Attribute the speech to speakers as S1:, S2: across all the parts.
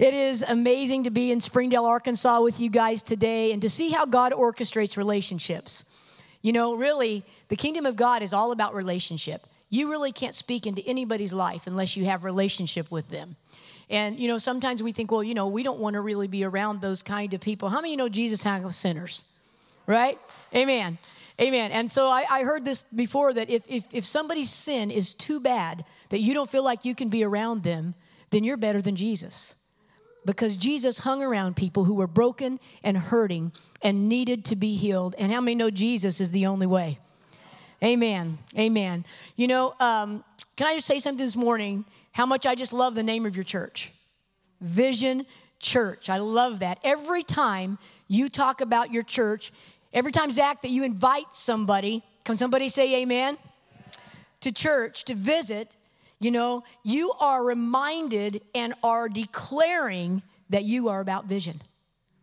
S1: It is amazing to be in Springdale, Arkansas with you guys today and to see how God orchestrates relationships. You know, really, the kingdom of God is all about relationship. You really can't speak into anybody's life unless you have relationship with them. And you know, sometimes we think, well, you know, we don't want to really be around those kind of people. How many you know Jesus hung with sinners? Right? Amen. Amen. And so I, I heard this before that if, if, if somebody's sin is too bad that you don't feel like you can be around them, then you're better than Jesus because Jesus hung around people who were broken and hurting and needed to be healed. And how many know Jesus is the only way? Amen. Amen. You know, um, can I just say something this morning? How much I just love the name of your church Vision Church. I love that. Every time you talk about your church, every time, Zach, that you invite somebody, can somebody say amen? To church to visit, you know, you are reminded and are declaring that you are about vision.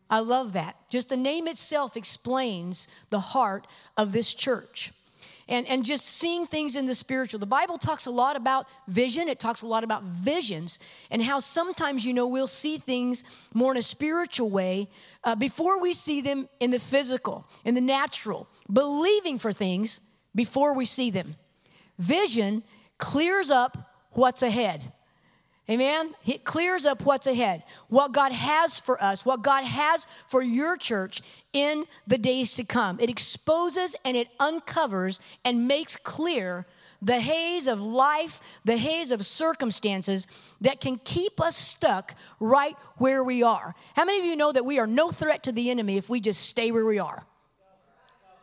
S1: I love that. Just the name itself explains the heart of this church. And, and just seeing things in the spiritual. The Bible talks a lot about vision, it talks a lot about visions, and how sometimes, you know, we'll see things more in a spiritual way uh, before we see them in the physical, in the natural, believing for things before we see them. Vision clears up what's ahead. Amen? It clears up what's ahead, what God has for us, what God has for your church in the days to come. It exposes and it uncovers and makes clear the haze of life, the haze of circumstances that can keep us stuck right where we are. How many of you know that we are no threat to the enemy if we just stay where we are?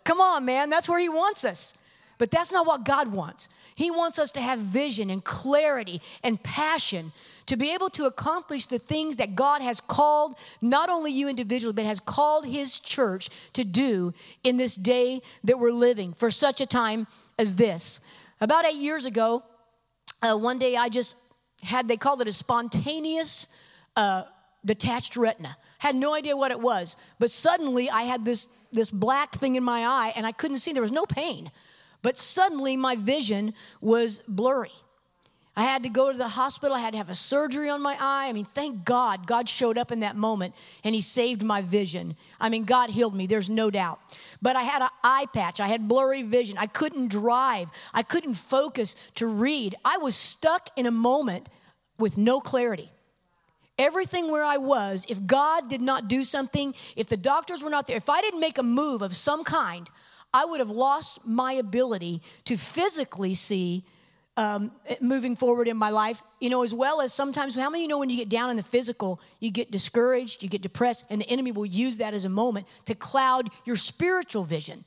S1: Come on, man, that's where he wants us. But that's not what God wants. He wants us to have vision and clarity and passion to be able to accomplish the things that God has called not only you individually, but has called His church to do in this day that we're living for such a time as this. About eight years ago, uh, one day I just had, they called it a spontaneous uh, detached retina. Had no idea what it was, but suddenly I had this, this black thing in my eye and I couldn't see. There was no pain. But suddenly my vision was blurry. I had to go to the hospital. I had to have a surgery on my eye. I mean, thank God, God showed up in that moment and He saved my vision. I mean, God healed me, there's no doubt. But I had an eye patch, I had blurry vision. I couldn't drive, I couldn't focus to read. I was stuck in a moment with no clarity. Everything where I was, if God did not do something, if the doctors were not there, if I didn't make a move of some kind, I would have lost my ability to physically see um, moving forward in my life, you know, as well as sometimes, how many you know when you get down in the physical, you get discouraged, you get depressed, and the enemy will use that as a moment to cloud your spiritual vision.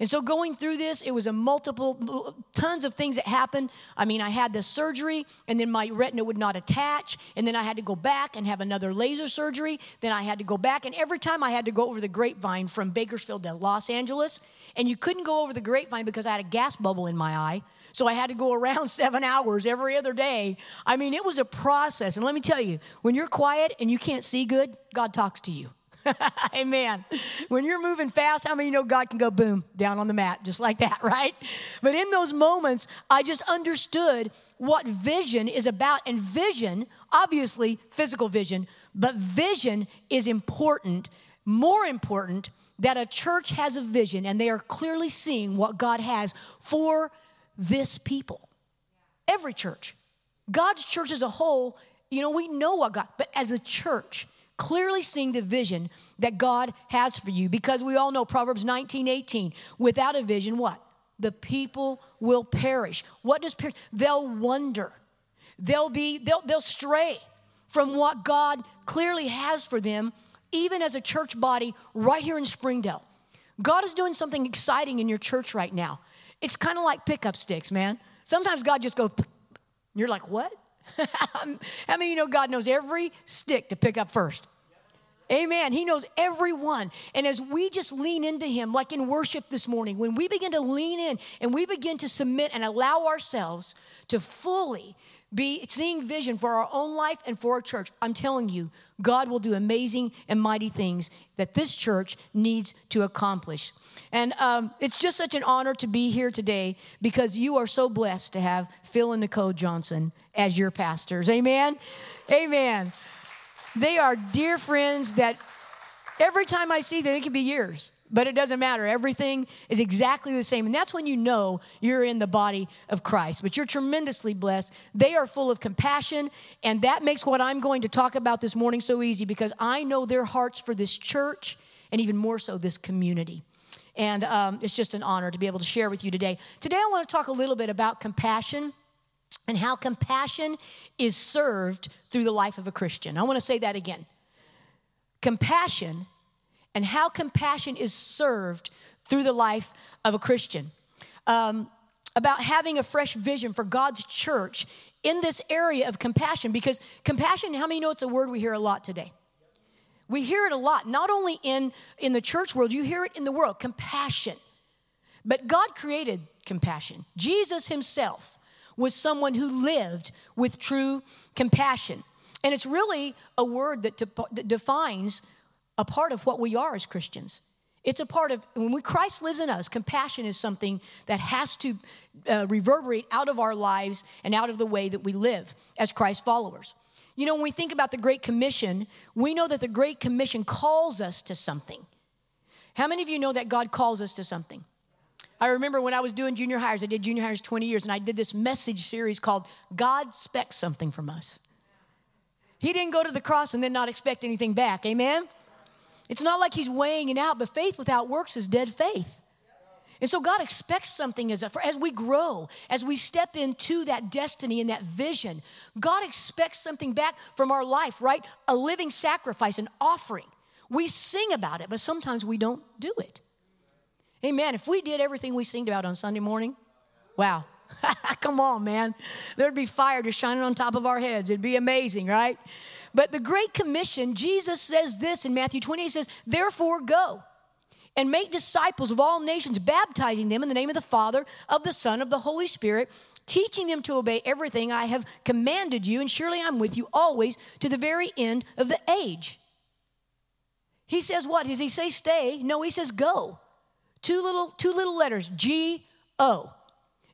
S1: And so going through this, it was a multiple, tons of things that happened. I mean, I had the surgery, and then my retina would not attach, and then I had to go back and have another laser surgery. Then I had to go back, and every time I had to go over the grapevine from Bakersfield to Los Angeles, and you couldn't go over the grapevine because I had a gas bubble in my eye. So I had to go around seven hours every other day. I mean, it was a process. And let me tell you, when you're quiet and you can't see good, God talks to you. Amen. When you're moving fast, how many you know God can go boom down on the mat just like that, right? But in those moments, I just understood what vision is about. And vision, obviously, physical vision, but vision is important, more important that a church has a vision and they are clearly seeing what God has for this people. Every church. God's church as a whole, you know, we know what God, but as a church, clearly seeing the vision that God has for you because we all know Proverbs 19 18. Without a vision, what? The people will perish. What does perish? They'll wonder. They'll be, they'll, they'll stray from what God clearly has for them, even as a church body right here in Springdale. God is doing something exciting in your church right now. It's kind of like pickup sticks, man. Sometimes God just goes, you're like, what? I mean, you know, God knows every stick to pick up first. Amen. He knows everyone. And as we just lean into Him, like in worship this morning, when we begin to lean in and we begin to submit and allow ourselves to fully be seeing vision for our own life and for our church, I'm telling you, God will do amazing and mighty things that this church needs to accomplish. And um, it's just such an honor to be here today because you are so blessed to have Phil and Nicole Johnson as your pastors. Amen. Amen. They are dear friends that every time I see them, it can be years, but it doesn't matter. Everything is exactly the same. And that's when you know you're in the body of Christ. But you're tremendously blessed. They are full of compassion, and that makes what I'm going to talk about this morning so easy because I know their hearts for this church and even more so this community. And um, it's just an honor to be able to share with you today. Today, I want to talk a little bit about compassion and how compassion is served through the life of a Christian. I want to say that again. Compassion and how compassion is served through the life of a Christian. Um, about having a fresh vision for God's church in this area of compassion because compassion, how many know it's a word we hear a lot today? We hear it a lot, not only in, in the church world, you hear it in the world compassion. But God created compassion. Jesus himself was someone who lived with true compassion. And it's really a word that, de- that defines a part of what we are as Christians. It's a part of when we, Christ lives in us, compassion is something that has to uh, reverberate out of our lives and out of the way that we live as Christ followers. You know, when we think about the Great Commission, we know that the Great Commission calls us to something. How many of you know that God calls us to something? I remember when I was doing junior hires, I did junior hires 20 years, and I did this message series called God Expects Something from Us. He didn't go to the cross and then not expect anything back. Amen? It's not like he's weighing it out, but faith without works is dead faith. And so God expects something as, as we grow, as we step into that destiny and that vision. God expects something back from our life, right? A living sacrifice, an offering. We sing about it, but sometimes we don't do it. Amen. If we did everything we sing about on Sunday morning, wow. Come on, man. There'd be fire just shining on top of our heads. It'd be amazing, right? But the Great Commission, Jesus says this in Matthew 28 says, Therefore go and make disciples of all nations, baptizing them in the name of the Father, of the Son, of the Holy Spirit, teaching them to obey everything I have commanded you, and surely I'm with you always to the very end of the age. He says what? Does he say stay? No, he says go. Two little, two little letters, G O.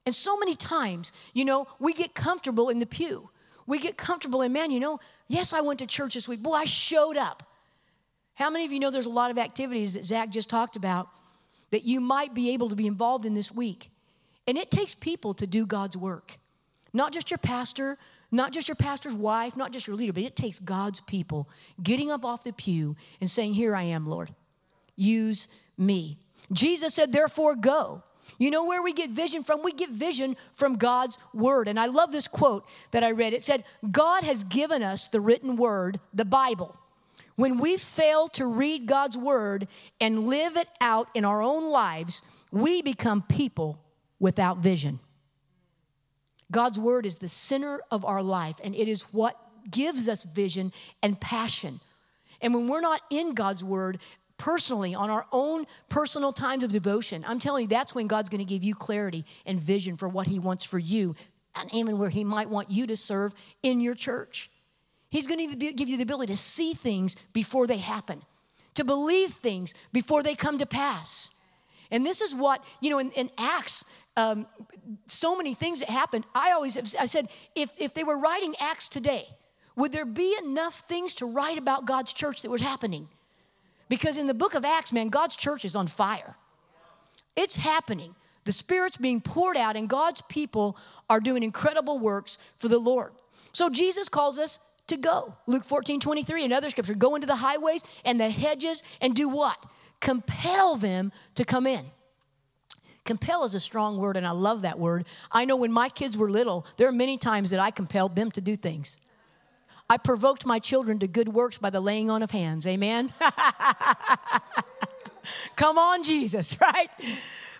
S1: And so many times, you know, we get comfortable in the pew. We get comfortable in, man, you know, yes, I went to church this week. Boy, I showed up. How many of you know there's a lot of activities that Zach just talked about that you might be able to be involved in this week? And it takes people to do God's work. Not just your pastor, not just your pastor's wife, not just your leader, but it takes God's people getting up off the pew and saying, Here I am, Lord. Use me. Jesus said, Therefore, go. You know where we get vision from? We get vision from God's word. And I love this quote that I read. It said, God has given us the written word, the Bible. When we fail to read God's word and live it out in our own lives, we become people without vision. God's word is the center of our life, and it is what gives us vision and passion. And when we're not in God's word, personally, on our own personal times of devotion, I'm telling you, that's when God's going to give you clarity and vision for what He wants for you, and even where He might want you to serve in your church. He's going to give you the ability to see things before they happen, to believe things before they come to pass. And this is what, you know, in, in Acts, um, so many things that happened. I always have, I said, if, if they were writing Acts today, would there be enough things to write about God's church that was happening? Because in the book of Acts, man, God's church is on fire. It's happening. The Spirit's being poured out, and God's people are doing incredible works for the Lord. So Jesus calls us to go. Luke 14, 23, another scripture. Go into the highways and the hedges and do what? Compel them to come in. Compel is a strong word, and I love that word. I know when my kids were little, there are many times that I compelled them to do things. I provoked my children to good works by the laying on of hands. Amen? Come on, Jesus, right?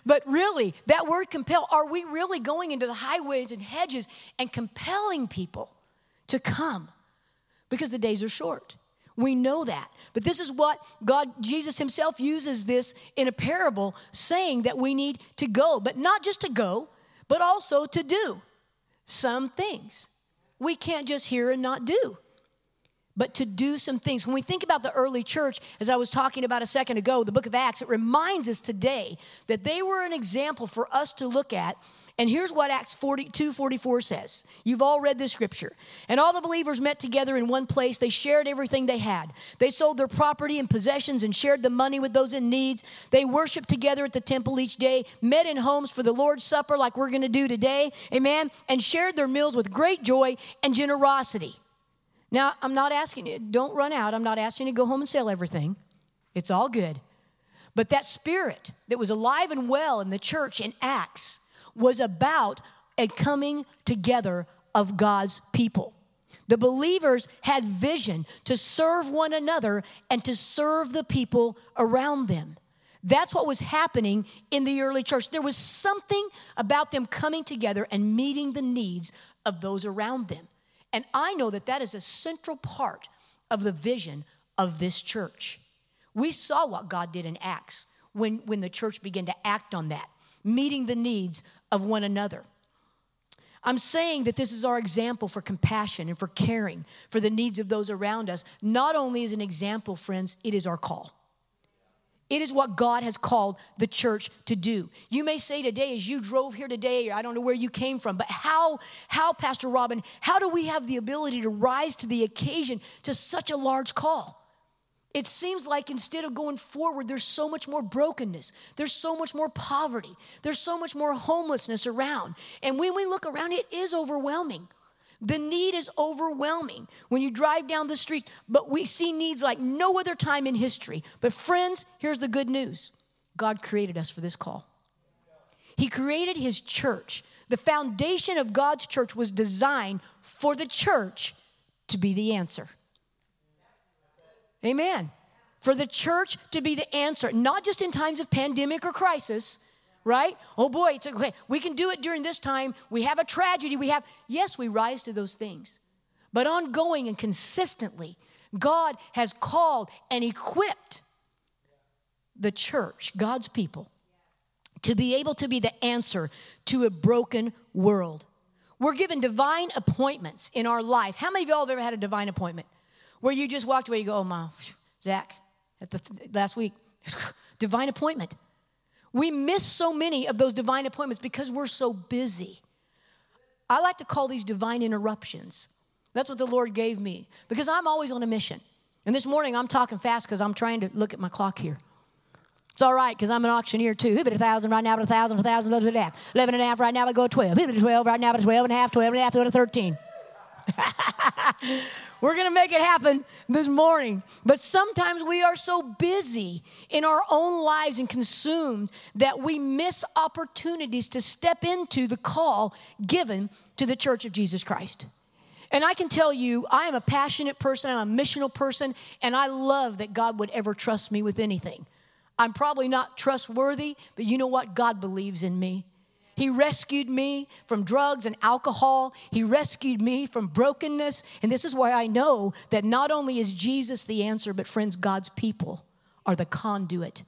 S1: But really, that word compel, are we really going into the highways and hedges and compelling people to come? because the days are short. We know that. But this is what God, Jesus himself uses this in a parable, saying that we need to go, but not just to go, but also to do some things. We can't just hear and not do, but to do some things. When we think about the early church, as I was talking about a second ago, the book of Acts, it reminds us today that they were an example for us to look at And here's what Acts 42 44 says. You've all read this scripture. And all the believers met together in one place. They shared everything they had. They sold their property and possessions and shared the money with those in needs. They worshiped together at the temple each day, met in homes for the Lord's Supper, like we're going to do today. Amen. And shared their meals with great joy and generosity. Now, I'm not asking you, don't run out. I'm not asking you to go home and sell everything. It's all good. But that spirit that was alive and well in the church in Acts was about a coming together of God's people. The believers had vision to serve one another and to serve the people around them. That's what was happening in the early church. There was something about them coming together and meeting the needs of those around them. And I know that that is a central part of the vision of this church. We saw what God did in Acts when, when the church began to act on that, meeting the needs of one another. I'm saying that this is our example for compassion and for caring for the needs of those around us. Not only is an example, friends, it is our call. It is what God has called the church to do. You may say today, as you drove here today, I don't know where you came from, but how, how, Pastor Robin, how do we have the ability to rise to the occasion to such a large call? It seems like instead of going forward, there's so much more brokenness. There's so much more poverty. There's so much more homelessness around. And when we look around, it is overwhelming. The need is overwhelming when you drive down the street, but we see needs like no other time in history. But, friends, here's the good news God created us for this call. He created His church. The foundation of God's church was designed for the church to be the answer. Amen. For the church to be the answer, not just in times of pandemic or crisis, right? Oh boy, it's okay. We can do it during this time. We have a tragedy. We have, yes, we rise to those things. But ongoing and consistently, God has called and equipped the church, God's people, to be able to be the answer to a broken world. We're given divine appointments in our life. How many of y'all have ever had a divine appointment? Where you just walked away, you go, oh, my, Zach, at the th- last week, divine appointment. We miss so many of those divine appointments because we're so busy. I like to call these divine interruptions. That's what the Lord gave me because I'm always on a mission. And this morning I'm talking fast because I'm trying to look at my clock here. It's all right because I'm an auctioneer too. Who bid a thousand right now, but a thousand, a thousand, blah, blah, blah. Eleven and a half right now, but go 12. Who bid a 12 right now, but a 12 and a half, 12 and a half, go to 13. We're going to make it happen this morning. But sometimes we are so busy in our own lives and consumed that we miss opportunities to step into the call given to the church of Jesus Christ. And I can tell you, I am a passionate person, I'm a missional person, and I love that God would ever trust me with anything. I'm probably not trustworthy, but you know what? God believes in me. He rescued me from drugs and alcohol. He rescued me from brokenness. And this is why I know that not only is Jesus the answer, but friends, God's people are the conduit.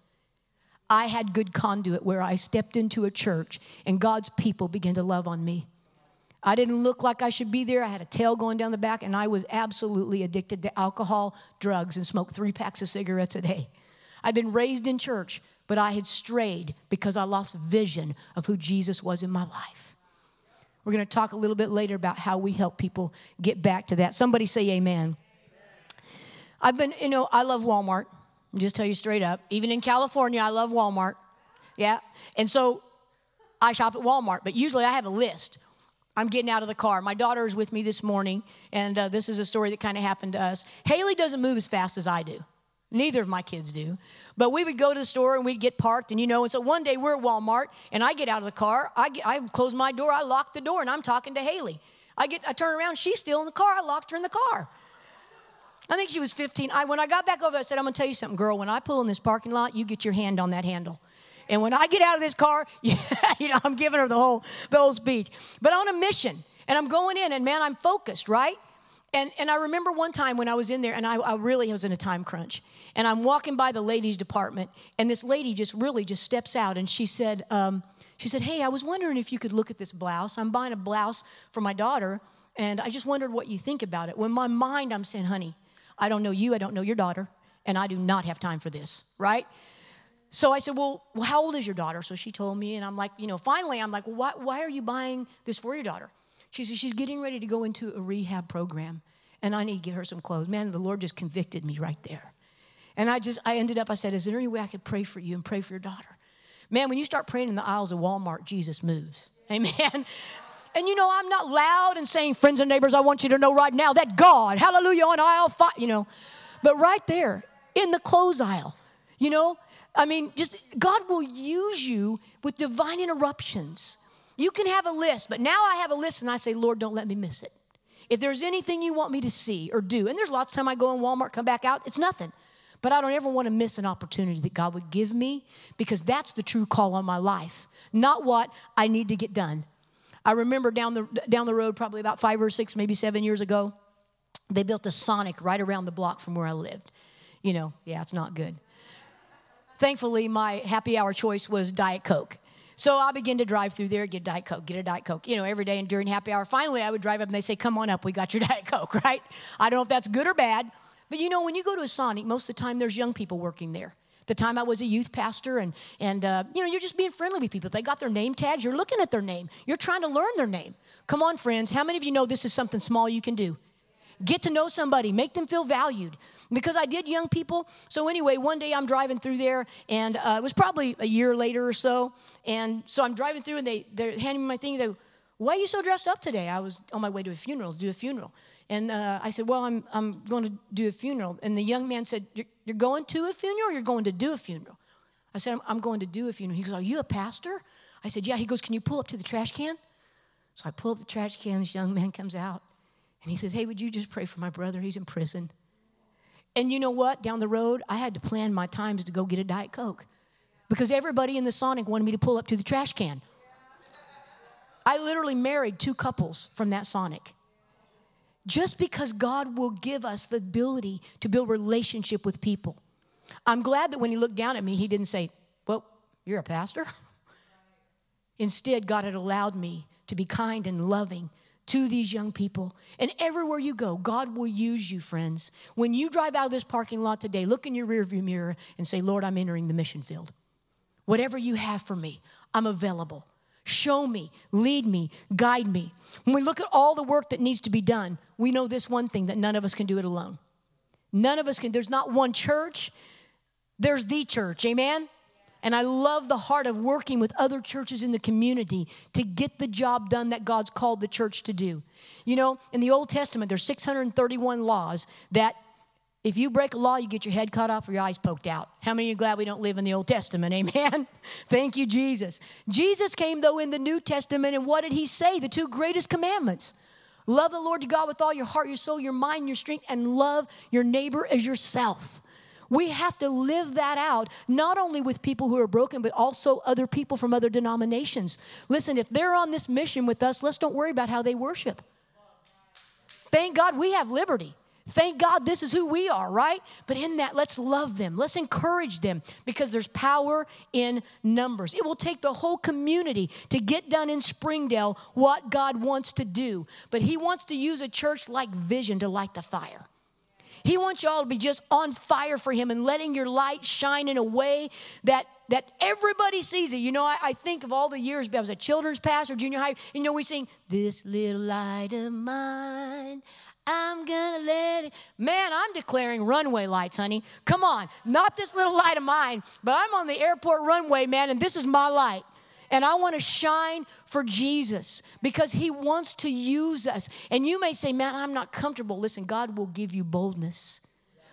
S1: I had good conduit where I stepped into a church and God's people began to love on me. I didn't look like I should be there. I had a tail going down the back, and I was absolutely addicted to alcohol, drugs, and smoked three packs of cigarettes a day. I'd been raised in church, but I had strayed because I lost vision of who Jesus was in my life. We're going to talk a little bit later about how we help people get back to that. Somebody say amen. amen. I've been, you know, I love Walmart. I'll just tell you straight up. Even in California, I love Walmart. Yeah. And so I shop at Walmart, but usually I have a list. I'm getting out of the car. My daughter is with me this morning, and uh, this is a story that kind of happened to us. Haley doesn't move as fast as I do. Neither of my kids do. But we would go to the store and we'd get parked, and you know, and so one day we're at Walmart, and I get out of the car, I, get, I close my door, I lock the door, and I'm talking to Haley. I get, I turn around, she's still in the car. I locked her in the car. I think she was 15. I, when I got back over, I said, I'm gonna tell you something, girl. When I pull in this parking lot, you get your hand on that handle. And when I get out of this car, you know, I'm giving her the whole, the whole speech. But on a mission, and I'm going in, and man, I'm focused, right? And, and I remember one time when I was in there, and I, I really was in a time crunch. And I'm walking by the ladies' department, and this lady just really just steps out, and she said, um, she said, "Hey, I was wondering if you could look at this blouse. I'm buying a blouse for my daughter, and I just wondered what you think about it." When my mind, I'm saying, "Honey, I don't know you, I don't know your daughter, and I do not have time for this." Right? so I said, well, well, how old is your daughter? So she told me, and I'm like, you know, finally, I'm like, why, why are you buying this for your daughter? She said, she's getting ready to go into a rehab program, and I need to get her some clothes. Man, the Lord just convicted me right there. And I just, I ended up, I said, is there any way I could pray for you and pray for your daughter? Man, when you start praying in the aisles of Walmart, Jesus moves. Amen. And you know, I'm not loud and saying, friends and neighbors, I want you to know right now that God, hallelujah, on aisle five, you know. But right there in the clothes aisle, you know, I mean, just God will use you with divine interruptions. You can have a list, but now I have a list and I say, Lord, don't let me miss it. If there's anything you want me to see or do, and there's lots of time I go in Walmart, come back out, it's nothing. But I don't ever want to miss an opportunity that God would give me because that's the true call on my life, not what I need to get done. I remember down the, down the road, probably about five or six, maybe seven years ago, they built a Sonic right around the block from where I lived. You know, yeah, it's not good. Thankfully, my happy hour choice was Diet Coke. So I begin to drive through there, get a Diet Coke, get a Diet Coke, you know, every day and during happy hour. Finally, I would drive up and they say, Come on up, we got your Diet Coke, right? I don't know if that's good or bad, but you know, when you go to a Sonic, most of the time there's young people working there. The time I was a youth pastor, and, and uh, you know, you're just being friendly with people. They got their name tags, you're looking at their name, you're trying to learn their name. Come on, friends, how many of you know this is something small you can do? Get to know somebody, make them feel valued because I did young people. So anyway, one day I'm driving through there, and uh, it was probably a year later or so. And so I'm driving through, and they they're handing me my thing. They, go, why are you so dressed up today? I was on my way to a funeral, to do a funeral. And uh, I said, well, I'm I'm going to do a funeral. And the young man said, you're, you're going to a funeral, you're going to do a funeral? I said, I'm, I'm going to do a funeral. He goes, are you a pastor? I said, yeah. He goes, can you pull up to the trash can? So I pull up the trash can. This young man comes out, and he says, hey, would you just pray for my brother? He's in prison. And you know what? Down the road, I had to plan my times to go get a Diet Coke because everybody in the Sonic wanted me to pull up to the trash can. I literally married two couples from that Sonic. Just because God will give us the ability to build relationship with people. I'm glad that when he looked down at me, he didn't say, Well, you're a pastor. Instead, God had allowed me to be kind and loving to these young people. And everywhere you go, God will use you, friends. When you drive out of this parking lot today, look in your rearview mirror and say, Lord, I'm entering the mission field. Whatever you have for me, I'm available. Show me, lead me, guide me. When we look at all the work that needs to be done, we know this one thing that none of us can do it alone. None of us can. There's not one church, there's the church. Amen? And I love the heart of working with other churches in the community to get the job done that God's called the church to do. You know, in the Old Testament, there's 631 laws that if you break a law, you get your head cut off or your eyes poked out. How many are glad we don't live in the Old Testament? Amen. Thank you, Jesus. Jesus came, though, in the New Testament, and what did he say? The two greatest commandments love the Lord your God with all your heart, your soul, your mind, your strength, and love your neighbor as yourself. We have to live that out, not only with people who are broken, but also other people from other denominations. Listen, if they're on this mission with us, let's don't worry about how they worship. Thank God we have liberty. Thank God this is who we are, right? But in that, let's love them. Let's encourage them because there's power in numbers. It will take the whole community to get done in Springdale what God wants to do. But He wants to use a church like Vision to light the fire. He wants y'all to be just on fire for Him and letting your light shine in a way that that everybody sees it. You know, I, I, think of all the years I was a children's pastor, junior high. You know, we sing, This little light of mine, I'm gonna let it. Man, I'm declaring runway lights, honey. Come on, not this little light of mine, but I'm on the airport runway, man, and this is my light. And I want to shine for Jesus because He wants to use us. And you may say, Man, I'm not comfortable. Listen, God will give you boldness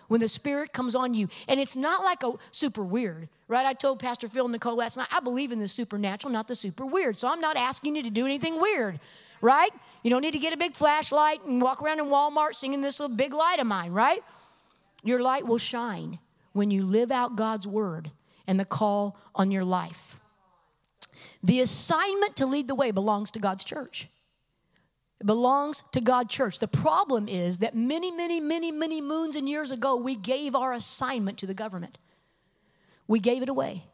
S1: when the Spirit comes on you. And it's not like a super weird, right? I told Pastor Phil and Nicole last night, I believe in the supernatural, not the super weird. So I'm not asking you to do anything weird, right? You don't need to get a big flashlight and walk around in Walmart singing this little big light of mine, right? Your light will shine when you live out God's word and the call on your life. The assignment to lead the way belongs to God's church. It belongs to God's church. The problem is that many, many, many, many moons and years ago, we gave our assignment to the government. We gave it away.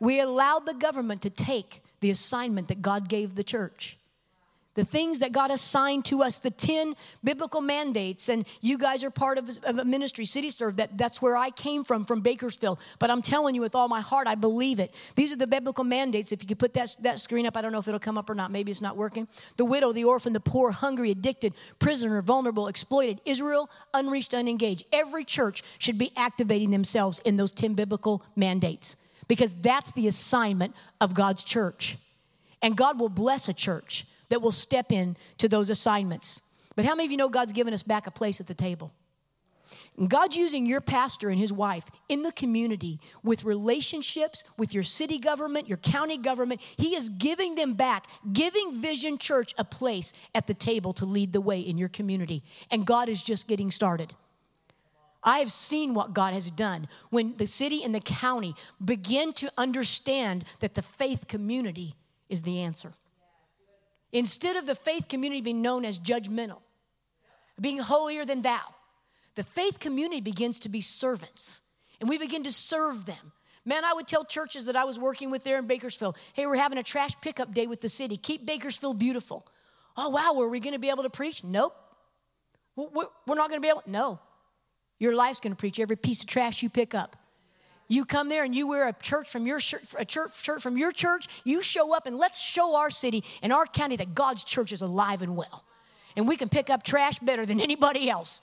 S1: We allowed the government to take the assignment that God gave the church. The things that God assigned to us, the 10 biblical mandates, and you guys are part of, of a ministry, CityServe, that, that's where I came from, from Bakersfield. But I'm telling you with all my heart, I believe it. These are the biblical mandates. If you could put that, that screen up, I don't know if it'll come up or not. Maybe it's not working. The widow, the orphan, the poor, hungry, addicted, prisoner, vulnerable, exploited, Israel, unreached, unengaged. Every church should be activating themselves in those 10 biblical mandates because that's the assignment of God's church. And God will bless a church that will step in to those assignments. But how many of you know God's given us back a place at the table? God's using your pastor and his wife in the community with relationships with your city government, your county government. He is giving them back, giving Vision Church a place at the table to lead the way in your community. And God is just getting started. I have seen what God has done when the city and the county begin to understand that the faith community is the answer. Instead of the faith community being known as judgmental, being holier than thou, the faith community begins to be servants and we begin to serve them. Man, I would tell churches that I was working with there in Bakersfield, hey, we're having a trash pickup day with the city. Keep Bakersfield beautiful. Oh, wow, were we going to be able to preach? Nope. We're not going to be able, no. Your life's going to preach every piece of trash you pick up. You come there and you wear a church from your shirt, a church shirt from your church. You show up and let's show our city and our county that God's church is alive and well. And we can pick up trash better than anybody else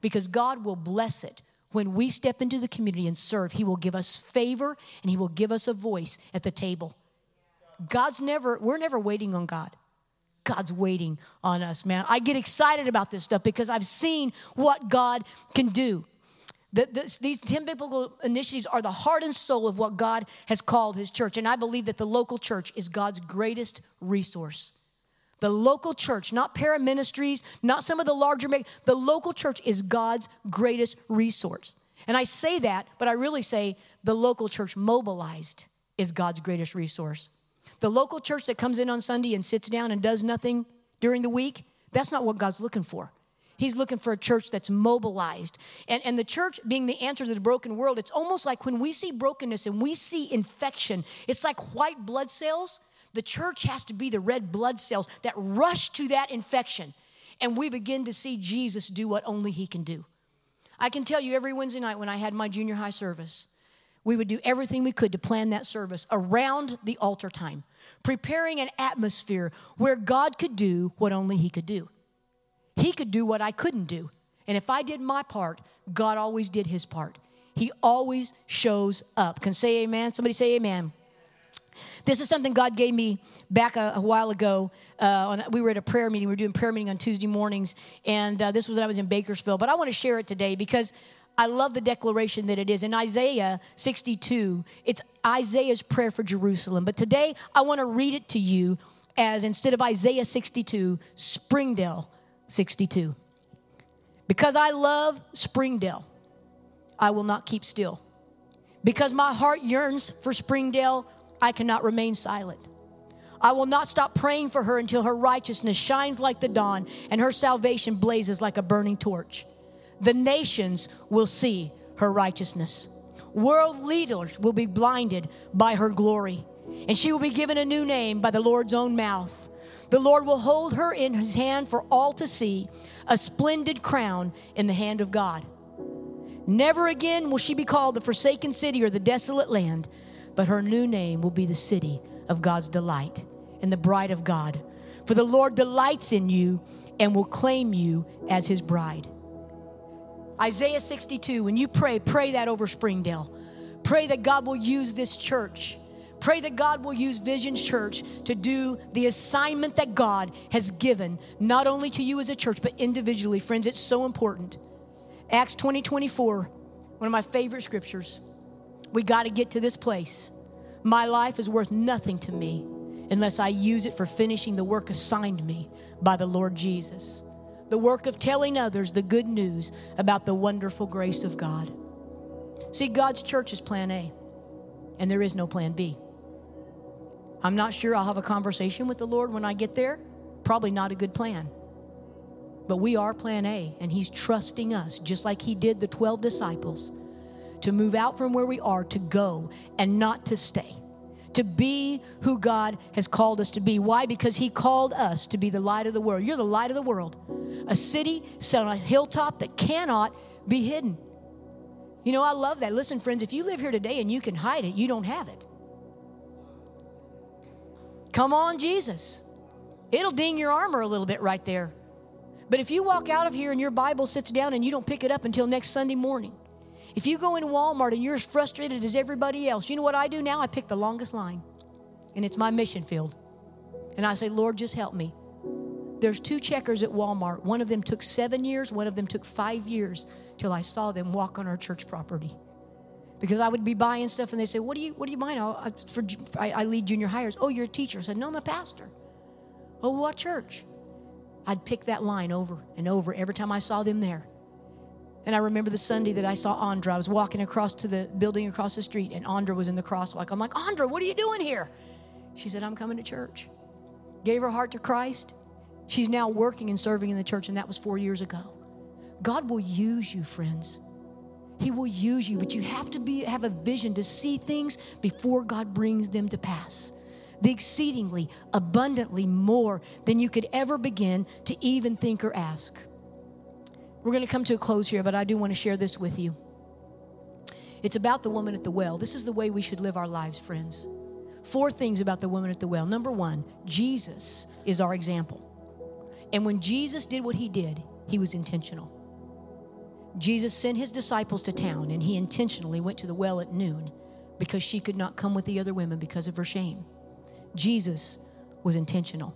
S1: because God will bless it. When we step into the community and serve, He will give us favor and He will give us a voice at the table. God's never, we're never waiting on God. God's waiting on us, man. I get excited about this stuff because I've seen what God can do. The, this, these 10 biblical initiatives are the heart and soul of what God has called His church. And I believe that the local church is God's greatest resource. The local church, not para ministries, not some of the larger, the local church is God's greatest resource. And I say that, but I really say the local church mobilized is God's greatest resource. The local church that comes in on Sunday and sits down and does nothing during the week, that's not what God's looking for. He's looking for a church that's mobilized. And, and the church being the answer to the broken world, it's almost like when we see brokenness and we see infection, it's like white blood cells. The church has to be the red blood cells that rush to that infection. And we begin to see Jesus do what only He can do. I can tell you every Wednesday night when I had my junior high service, we would do everything we could to plan that service around the altar time, preparing an atmosphere where God could do what only He could do. He could do what I couldn't do. And if I did my part, God always did his part. He always shows up. Can say amen? Somebody say amen. This is something God gave me back a, a while ago. Uh, on, we were at a prayer meeting. We were doing prayer meeting on Tuesday mornings, and uh, this was when I was in Bakersfield. But I want to share it today because I love the declaration that it is. In Isaiah 62, it's Isaiah's prayer for Jerusalem. But today, I want to read it to you as instead of Isaiah 62, Springdale 62. Because I love Springdale, I will not keep still. Because my heart yearns for Springdale, I cannot remain silent. I will not stop praying for her until her righteousness shines like the dawn and her salvation blazes like a burning torch. The nations will see her righteousness. World leaders will be blinded by her glory, and she will be given a new name by the Lord's own mouth. The Lord will hold her in his hand for all to see, a splendid crown in the hand of God. Never again will she be called the forsaken city or the desolate land, but her new name will be the city of God's delight and the bride of God. For the Lord delights in you and will claim you as his bride. Isaiah 62, when you pray, pray that over Springdale. Pray that God will use this church Pray that God will use Vision Church to do the assignment that God has given, not only to you as a church, but individually. Friends, it's so important. Acts 20 24, one of my favorite scriptures. We got to get to this place. My life is worth nothing to me unless I use it for finishing the work assigned me by the Lord Jesus. The work of telling others the good news about the wonderful grace of God. See, God's church is plan A, and there is no plan B. I'm not sure I'll have a conversation with the Lord when I get there. Probably not a good plan. But we are plan A, and He's trusting us, just like He did the 12 disciples, to move out from where we are, to go and not to stay, to be who God has called us to be. Why? Because He called us to be the light of the world. You're the light of the world. A city set on a hilltop that cannot be hidden. You know, I love that. Listen, friends, if you live here today and you can hide it, you don't have it. Come on, Jesus. It'll ding your armor a little bit right there. But if you walk out of here and your Bible sits down and you don't pick it up until next Sunday morning, if you go into Walmart and you're as frustrated as everybody else, you know what I do now? I pick the longest line, and it's my mission field. And I say, Lord, just help me. There's two checkers at Walmart. One of them took seven years, one of them took five years till I saw them walk on our church property. Because I would be buying stuff and they say, What do you, what do you mind? Oh, I, for, I, I lead junior hires. Oh, you're a teacher. I said, No, I'm a pastor. Oh, what church? I'd pick that line over and over every time I saw them there. And I remember the Sunday that I saw Andra. I was walking across to the building across the street, and Andra was in the crosswalk. I'm like, Andra, what are you doing here? She said, I'm coming to church. Gave her heart to Christ. She's now working and serving in the church, and that was four years ago. God will use you, friends. He will use you, but you have to be have a vision to see things before God brings them to pass. The exceedingly abundantly more than you could ever begin to even think or ask. We're going to come to a close here, but I do want to share this with you. It's about the woman at the well. This is the way we should live our lives, friends. Four things about the woman at the well. Number one, Jesus is our example. And when Jesus did what he did, he was intentional. Jesus sent his disciples to town, and he intentionally went to the well at noon because she could not come with the other women because of her shame. Jesus was intentional.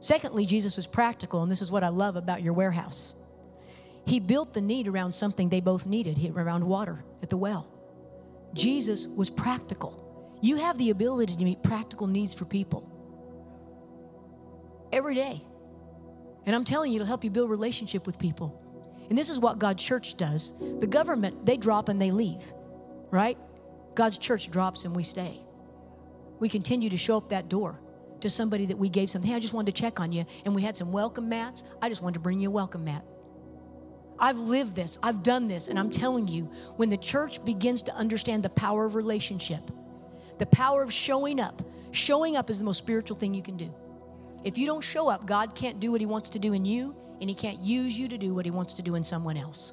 S1: Secondly, Jesus was practical, and this is what I love about your warehouse. He built the need around something they both needed, around water at the well. Jesus was practical. You have the ability to meet practical needs for people every day. And I'm telling you, it'll help you build relationship with people. And this is what God's church does. The government, they drop and they leave, right? God's church drops and we stay. We continue to show up that door to somebody that we gave something. Hey, I just wanted to check on you. And we had some welcome mats. I just wanted to bring you a welcome mat. I've lived this, I've done this, and I'm telling you, when the church begins to understand the power of relationship, the power of showing up, showing up is the most spiritual thing you can do. If you don't show up, God can't do what He wants to do in you, and He can't use you to do what He wants to do in someone else.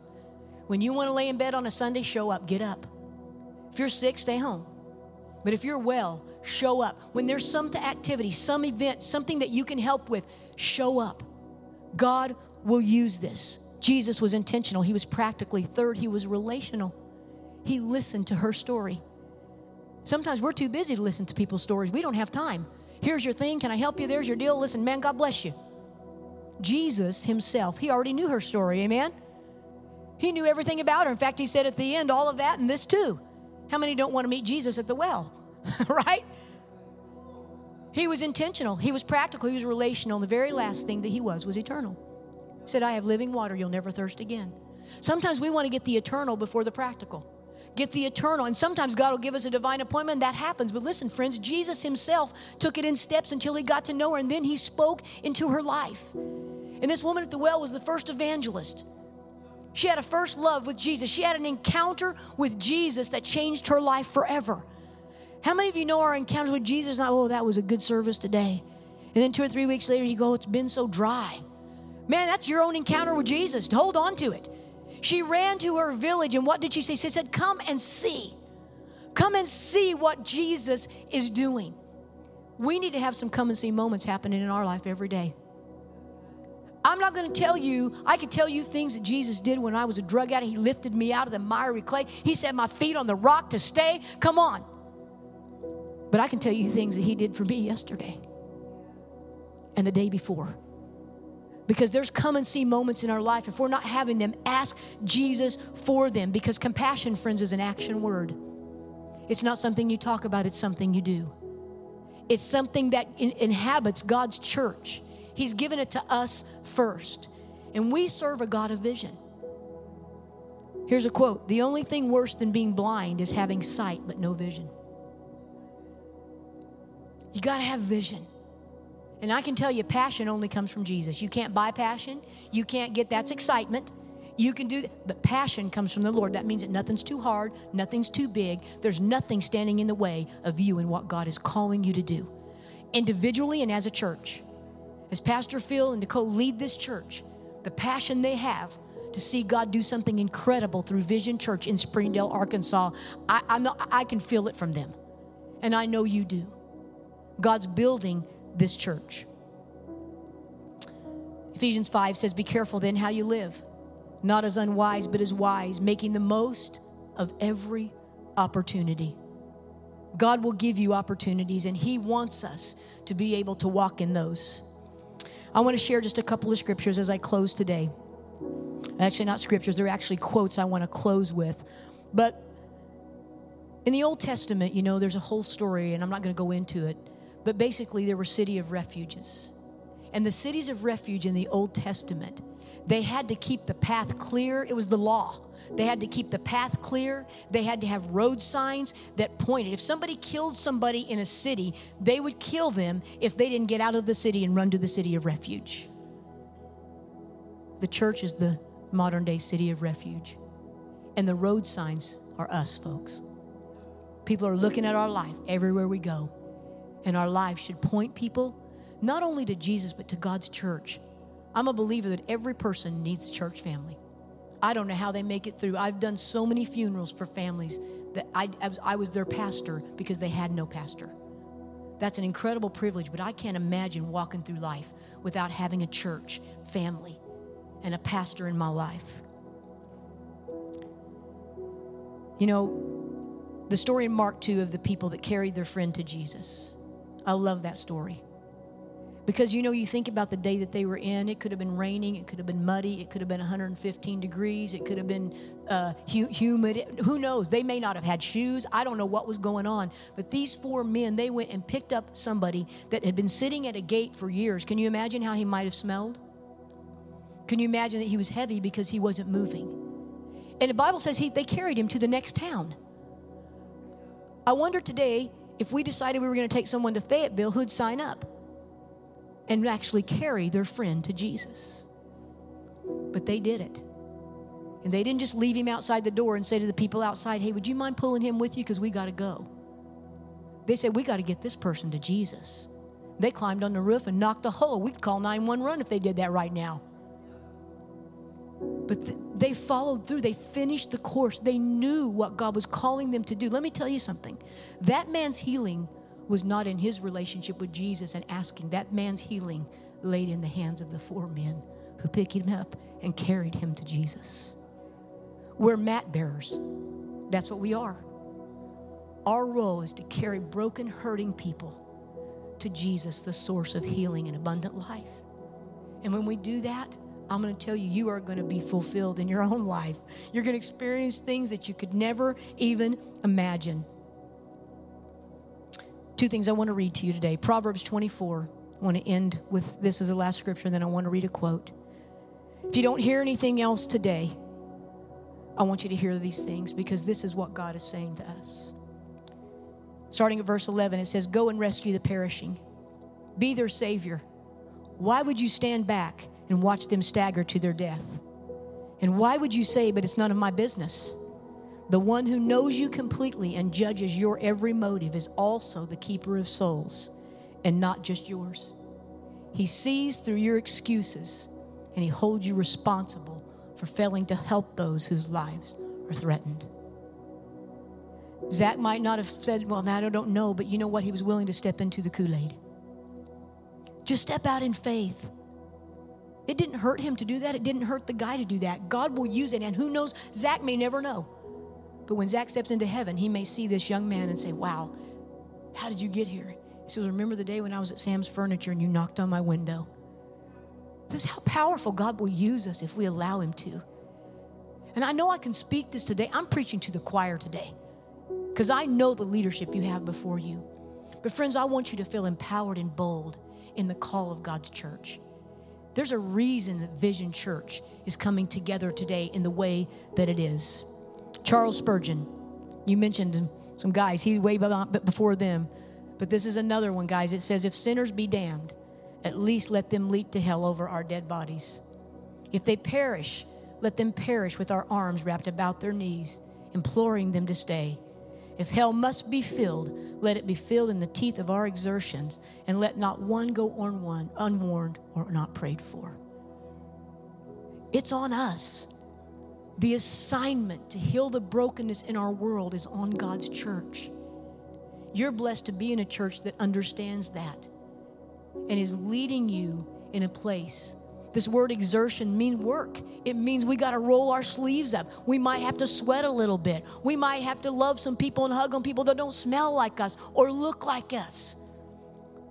S1: When you want to lay in bed on a Sunday, show up, get up. If you're sick, stay home. But if you're well, show up. When there's some activity, some event, something that you can help with, show up. God will use this. Jesus was intentional, he was practically. Third, he was relational. He listened to her story. Sometimes we're too busy to listen to people's stories. We don't have time. Here's your thing. Can I help you? There's your deal. Listen, man, God bless you. Jesus himself, he already knew her story. Amen? He knew everything about her. In fact, he said at the end, all of that and this too. How many don't want to meet Jesus at the well? right? He was intentional. He was practical. He was relational. And the very last thing that he was was eternal He said, I have living water, you'll never thirst again. Sometimes we want to get the eternal before the practical. Get the eternal. And sometimes God will give us a divine appointment. That happens. But listen, friends, Jesus himself took it in steps until he got to know her, and then he spoke into her life. And this woman at the well was the first evangelist. She had a first love with Jesus. She had an encounter with Jesus that changed her life forever. How many of you know our encounters with Jesus? Not, oh, that was a good service today. And then two or three weeks later, you go, it's been so dry. Man, that's your own encounter with Jesus. Hold on to it. She ran to her village, and what did she say? She said, Come and see. Come and see what Jesus is doing. We need to have some come and see moments happening in our life every day. I'm not going to tell you, I could tell you things that Jesus did when I was a drug addict. He lifted me out of the miry clay. He set my feet on the rock to stay. Come on. But I can tell you things that He did for me yesterday and the day before because there's come and see moments in our life. If we're not having them, ask Jesus for them because compassion, friends, is an action word. It's not something you talk about, it's something you do. It's something that in- inhabits God's church. He's given it to us first. And we serve a God of vision. Here's a quote The only thing worse than being blind is having sight but no vision. You got to have vision. And I can tell you, passion only comes from Jesus. You can't buy passion. You can't get that's excitement. You can do that. But passion comes from the Lord. That means that nothing's too hard, nothing's too big. There's nothing standing in the way of you and what God is calling you to do, individually and as a church. As Pastor Phil and Nicole lead this church, the passion they have to see God do something incredible through Vision Church in Springdale, Arkansas, I, not, I can feel it from them. And I know you do. God's building this church. Ephesians 5 says, Be careful then how you live, not as unwise, but as wise, making the most of every opportunity. God will give you opportunities, and He wants us to be able to walk in those. I want to share just a couple of scriptures as I close today. Actually, not scriptures, they're actually quotes I want to close with. But in the Old Testament, you know, there's a whole story, and I'm not going to go into it, but basically, there were city of refuges. And the cities of refuge in the Old Testament, they had to keep the path clear. It was the law. They had to keep the path clear. They had to have road signs that pointed. If somebody killed somebody in a city, they would kill them if they didn't get out of the city and run to the city of refuge. The church is the modern day city of refuge. And the road signs are us, folks. People are looking at our life everywhere we go. And our lives should point people not only to Jesus, but to God's church. I'm a believer that every person needs church family. I don't know how they make it through. I've done so many funerals for families that I, I, was, I was their pastor because they had no pastor. That's an incredible privilege, but I can't imagine walking through life without having a church, family, and a pastor in my life. You know, the story in Mark 2 of the people that carried their friend to Jesus. I love that story. Because you know, you think about the day that they were in, it could have been raining, it could have been muddy, it could have been 115 degrees, it could have been uh, hu- humid. Who knows? They may not have had shoes. I don't know what was going on. But these four men, they went and picked up somebody that had been sitting at a gate for years. Can you imagine how he might have smelled? Can you imagine that he was heavy because he wasn't moving? And the Bible says he, they carried him to the next town. I wonder today if we decided we were going to take someone to Fayetteville who'd sign up and actually carry their friend to Jesus. But they did it. And they didn't just leave him outside the door and say to the people outside, hey, would you mind pulling him with you? Because we got to go. They said, we got to get this person to Jesus. They climbed on the roof and knocked a hole. We'd call 911 if they did that right now. But th- they followed through. They finished the course. They knew what God was calling them to do. Let me tell you something. That man's healing was not in his relationship with Jesus and asking. That man's healing laid in the hands of the four men who picked him up and carried him to Jesus. We're mat bearers. That's what we are. Our role is to carry broken, hurting people to Jesus, the source of healing and abundant life. And when we do that, I'm going to tell you, you are going to be fulfilled in your own life. You're going to experience things that you could never even imagine. Two things I want to read to you today Proverbs 24. I want to end with this as the last scripture, and then I want to read a quote. If you don't hear anything else today, I want you to hear these things because this is what God is saying to us. Starting at verse 11, it says, Go and rescue the perishing, be their Savior. Why would you stand back and watch them stagger to their death? And why would you say, But it's none of my business? The one who knows you completely and judges your every motive is also the keeper of souls and not just yours. He sees through your excuses and he holds you responsible for failing to help those whose lives are threatened. Zach might not have said, Well, I don't know, but you know what? He was willing to step into the Kool Aid. Just step out in faith. It didn't hurt him to do that. It didn't hurt the guy to do that. God will use it. And who knows? Zach may never know. But when Zach steps into heaven, he may see this young man and say, Wow, how did you get here? He says, Remember the day when I was at Sam's Furniture and you knocked on my window? This is how powerful God will use us if we allow Him to. And I know I can speak this today. I'm preaching to the choir today because I know the leadership you have before you. But, friends, I want you to feel empowered and bold in the call of God's church. There's a reason that Vision Church is coming together today in the way that it is. Charles Spurgeon, you mentioned some guys, he's way before them. But this is another one, guys. It says, If sinners be damned, at least let them leap to hell over our dead bodies. If they perish, let them perish with our arms wrapped about their knees, imploring them to stay. If hell must be filled, let it be filled in the teeth of our exertions, and let not one go on one unwarned or not prayed for. It's on us. The assignment to heal the brokenness in our world is on God's church. You're blessed to be in a church that understands that and is leading you in a place. This word exertion means work. It means we got to roll our sleeves up. We might have to sweat a little bit. We might have to love some people and hug on people that don't smell like us or look like us.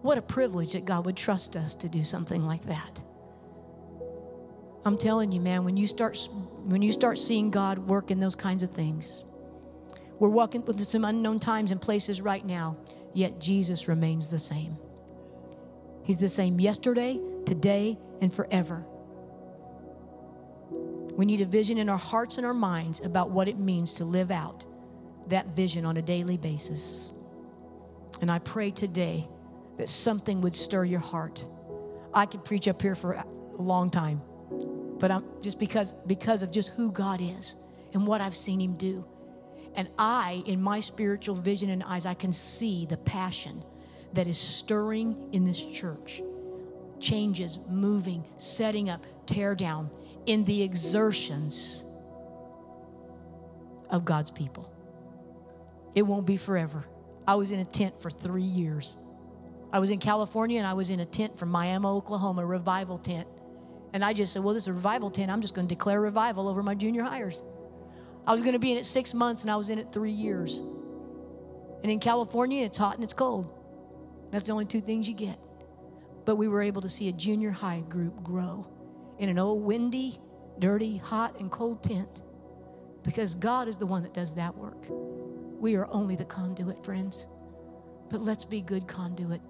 S1: What a privilege that God would trust us to do something like that. I'm telling you, man, when you start when you start seeing God work in those kinds of things, we're walking with some unknown times and places right now, yet Jesus remains the same. He's the same yesterday, today, and forever. We need a vision in our hearts and our minds about what it means to live out that vision on a daily basis. And I pray today that something would stir your heart. I could preach up here for a long time, but I'm just because because of just who God is and what I've seen him do. And I in my spiritual vision and eyes I can see the passion that is stirring in this church changes, moving, setting up, tear down in the exertions of God's people. It won't be forever. I was in a tent for three years. I was in California and I was in a tent from Miami, Oklahoma, revival tent. And I just said, Well, this is a revival tent. I'm just going to declare revival over my junior hires. I was going to be in it six months and I was in it three years. And in California, it's hot and it's cold. That's the only two things you get. But we were able to see a junior high group grow in an old windy, dirty, hot, and cold tent because God is the one that does that work. We are only the conduit, friends. But let's be good conduit.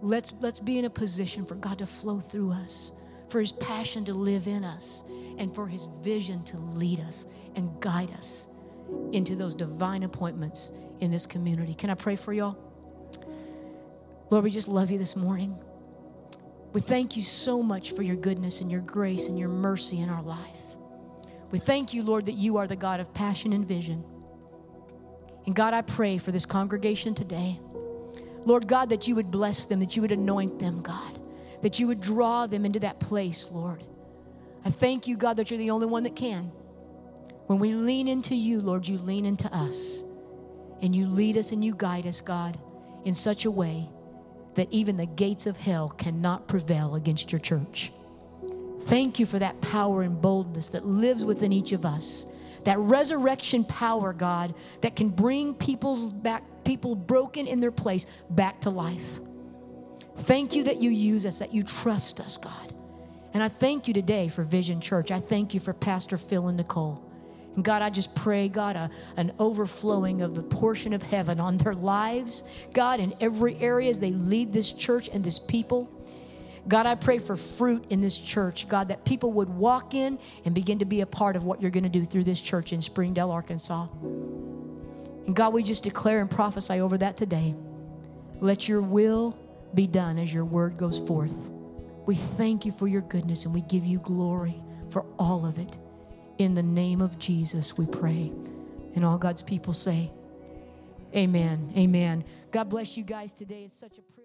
S1: Let's, let's be in a position for God to flow through us, for His passion to live in us, and for His vision to lead us and guide us into those divine appointments in this community. Can I pray for y'all? Lord, we just love you this morning. We thank you so much for your goodness and your grace and your mercy in our life. We thank you, Lord, that you are the God of passion and vision. And God, I pray for this congregation today. Lord God, that you would bless them, that you would anoint them, God, that you would draw them into that place, Lord. I thank you, God, that you're the only one that can. When we lean into you, Lord, you lean into us. And you lead us and you guide us, God, in such a way that even the gates of hell cannot prevail against your church. Thank you for that power and boldness that lives within each of us. That resurrection power, God, that can bring people's back, people broken in their place back to life. Thank you that you use us, that you trust us, God. And I thank you today for Vision Church. I thank you for Pastor Phil and Nicole. And God, I just pray, God, a, an overflowing of the portion of heaven on their lives. God, in every area as they lead this church and this people. God, I pray for fruit in this church, God, that people would walk in and begin to be a part of what you're going to do through this church in Springdale, Arkansas. And God, we just declare and prophesy over that today. Let your will be done as your word goes forth. We thank you for your goodness and we give you glory for all of it. In the name of Jesus, we pray. And all God's people say, Amen. Amen. God bless you guys today. It's such a privilege.